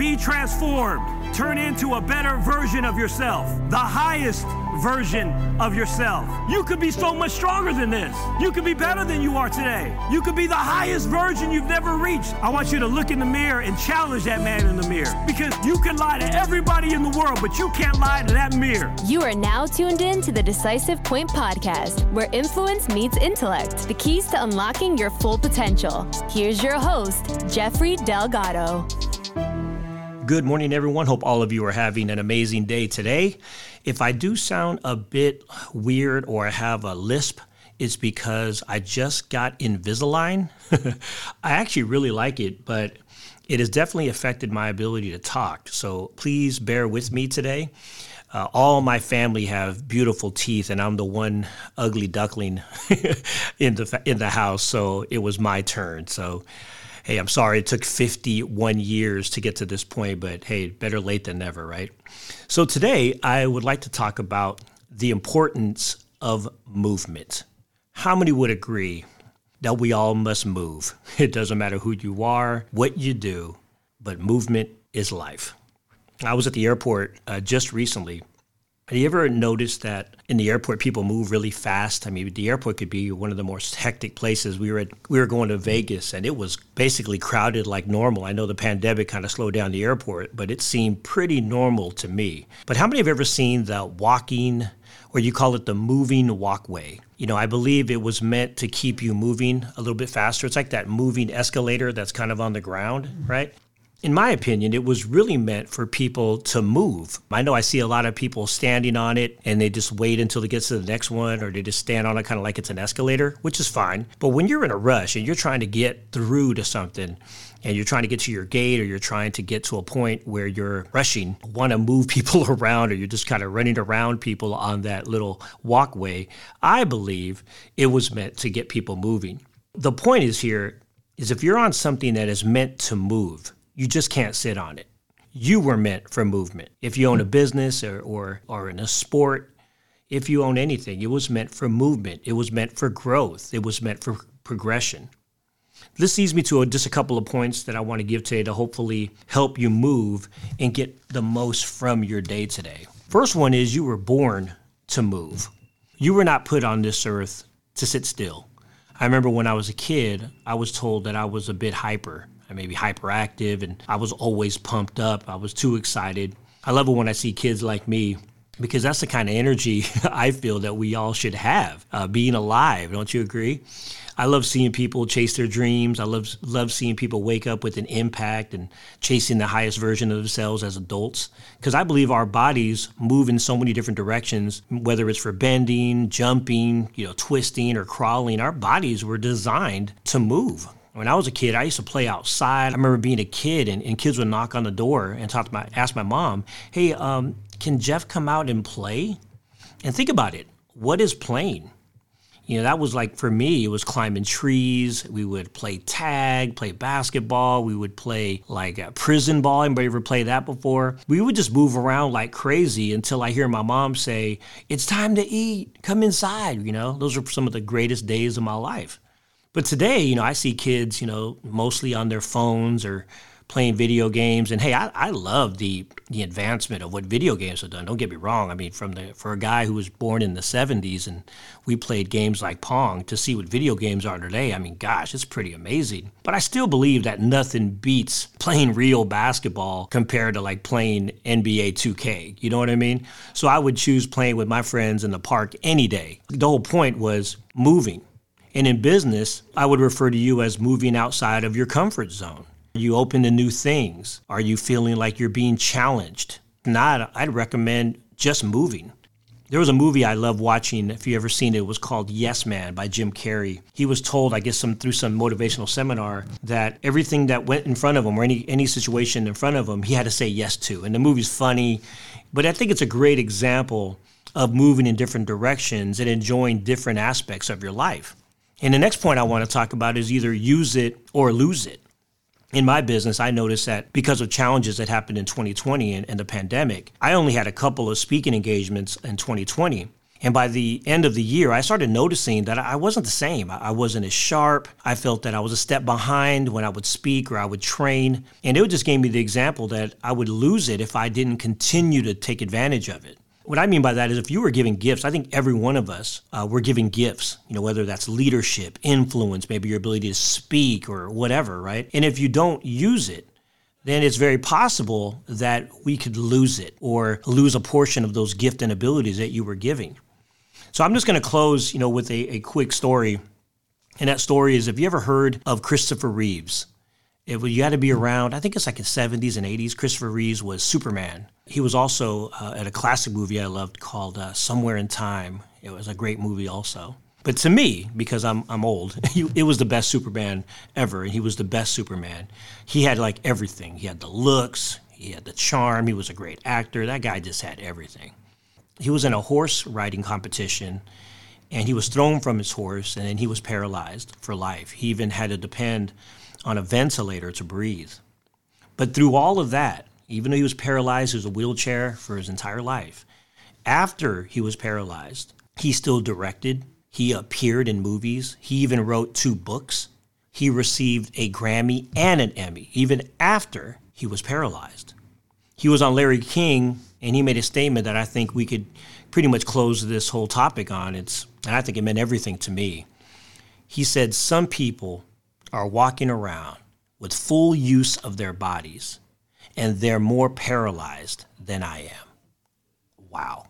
Be transformed. Turn into a better version of yourself, the highest version of yourself. You could be so much stronger than this. You could be better than you are today. You could be the highest version you've never reached. I want you to look in the mirror and challenge that man in the mirror because you can lie to everybody in the world, but you can't lie to that mirror. You are now tuned in to the Decisive Point podcast, where influence meets intellect, the keys to unlocking your full potential. Here's your host, Jeffrey Delgado. Good morning, everyone. Hope all of you are having an amazing day today. If I do sound a bit weird or I have a lisp, it's because I just got Invisalign. I actually really like it, but it has definitely affected my ability to talk. So please bear with me today. Uh, all my family have beautiful teeth, and I'm the one ugly duckling in the in the house. So it was my turn. So hey, I'm sorry it took 51 years to get to this point, but hey, better late than never, right? So today I would like to talk about the importance of movement. How many would agree that we all must move? It doesn't matter who you are, what you do, but movement is life. I was at the airport uh, just recently have you ever noticed that in the airport people move really fast? I mean, the airport could be one of the most hectic places. We were at, we were going to Vegas and it was basically crowded like normal. I know the pandemic kind of slowed down the airport, but it seemed pretty normal to me. But how many have ever seen the walking or you call it the moving walkway? You know, I believe it was meant to keep you moving a little bit faster. It's like that moving escalator that's kind of on the ground, right? In my opinion, it was really meant for people to move. I know I see a lot of people standing on it and they just wait until it gets to the next one or they just stand on it kind of like it's an escalator, which is fine. But when you're in a rush and you're trying to get through to something, and you're trying to get to your gate or you're trying to get to a point where you're rushing, want to move people around or you're just kind of running around people on that little walkway, I believe it was meant to get people moving. The point is here is if you're on something that is meant to move, you just can't sit on it. You were meant for movement. If you own a business or, or, or in a sport, if you own anything, it was meant for movement. It was meant for growth. It was meant for progression. This leads me to a, just a couple of points that I want to give today to hopefully help you move and get the most from your day today. First one is you were born to move. You were not put on this earth to sit still. I remember when I was a kid, I was told that I was a bit hyper. I may be hyperactive and I was always pumped up. I was too excited. I love it when I see kids like me because that's the kind of energy I feel that we all should have. Uh, being alive, don't you agree? I love seeing people chase their dreams. I love love seeing people wake up with an impact and chasing the highest version of themselves as adults. Because I believe our bodies move in so many different directions, whether it's for bending, jumping, you know, twisting, or crawling. Our bodies were designed to move. When I was a kid, I used to play outside. I remember being a kid, and, and kids would knock on the door and talk to my, ask my mom, "Hey, um, can Jeff come out and play?" And think about it. What is playing? You know, that was like for me, it was climbing trees. We would play tag, play basketball. We would play like a prison ball. Anybody ever play that before? We would just move around like crazy until I hear my mom say, It's time to eat. Come inside. You know, those are some of the greatest days of my life. But today, you know, I see kids, you know, mostly on their phones or playing video games. And hey, I, I love the the advancement of what video games have done. Don't get me wrong. I mean, from the for a guy who was born in the '70s and we played games like Pong to see what video games are today. I mean, gosh, it's pretty amazing. But I still believe that nothing beats playing real basketball compared to like playing NBA 2K. You know what I mean? So I would choose playing with my friends in the park any day. The whole point was moving and in business, I would refer to you as moving outside of your comfort zone. Are you open to new things? Are you feeling like you're being challenged? Not, I'd recommend just moving. There was a movie I love watching. If you ever seen it, it was called Yes Man by Jim Carrey. He was told, I guess, some through some motivational seminar that everything that went in front of him or any any situation in front of him, he had to say yes to. And the movie's funny, but I think it's a great example of moving in different directions and enjoying different aspects of your life. And the next point I want to talk about is either use it or lose it. In my business, I noticed that because of challenges that happened in 2020 and, and, the pandemic, I only had a couple of speaking engagements in 2020. And by the end of the year, I started noticing that I wasn't the same. I wasn't as sharp. I felt that I was a step behind when I would speak or I would train. And it just gave me the example that I would lose it if I didn't continue to take advantage of it. What I mean by that is if you were giving gifts, I think every one of us, uh, we're giving gifts, you know, whether that's leadership, influence, maybe your ability to speak or whatever, right? And if you don't use it, then it's very possible that we could lose it or lose a portion of those gift and abilities that you were giving. So I'm just going to close, you know, with a, a quick story. And that story is, have you ever heard of Christopher Reeves? It, you had to be around, I think it's like the 70s and 80s. Christopher Reeves was Superman. He was also uh, at a classic movie I loved called uh, Somewhere in Time. It was a great movie also. But to me, because I'm, I'm old, it was the best Superman ever. And he was the best Superman. He had like everything. He had the looks, he had the charm, he was a great actor. That guy just had everything he was in a horse riding competition and he was thrown from his horse and then he was paralyzed for life. He even had to depend on a ventilator to breathe. But through all of that, even though he was paralyzed, he was a wheelchair for his entire life. After he was paralyzed, he still directed. He appeared in movies. He even wrote two books. He received a Grammy and an Emmy, even after he was paralyzed. He was on Larry King and he made a statement that I think we could pretty much close this whole topic on. It's and I think it meant everything to me. He said some people are walking around with full use of their bodies and they're more paralyzed than I am. Wow.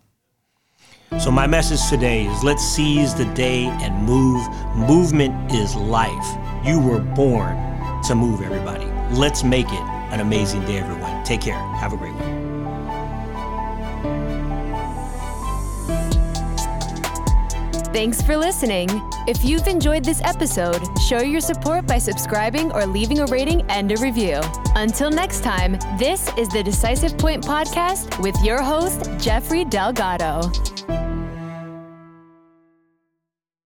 So my message today is let's seize the day and move. Movement is life. You were born to move everybody. Let's make it an amazing day everyone. Take care. Have a great one. Thanks for listening. If you've enjoyed this episode, show your support by subscribing or leaving a rating and a review. Until next time, this is the Decisive Point Podcast with your host, Jeffrey Delgado.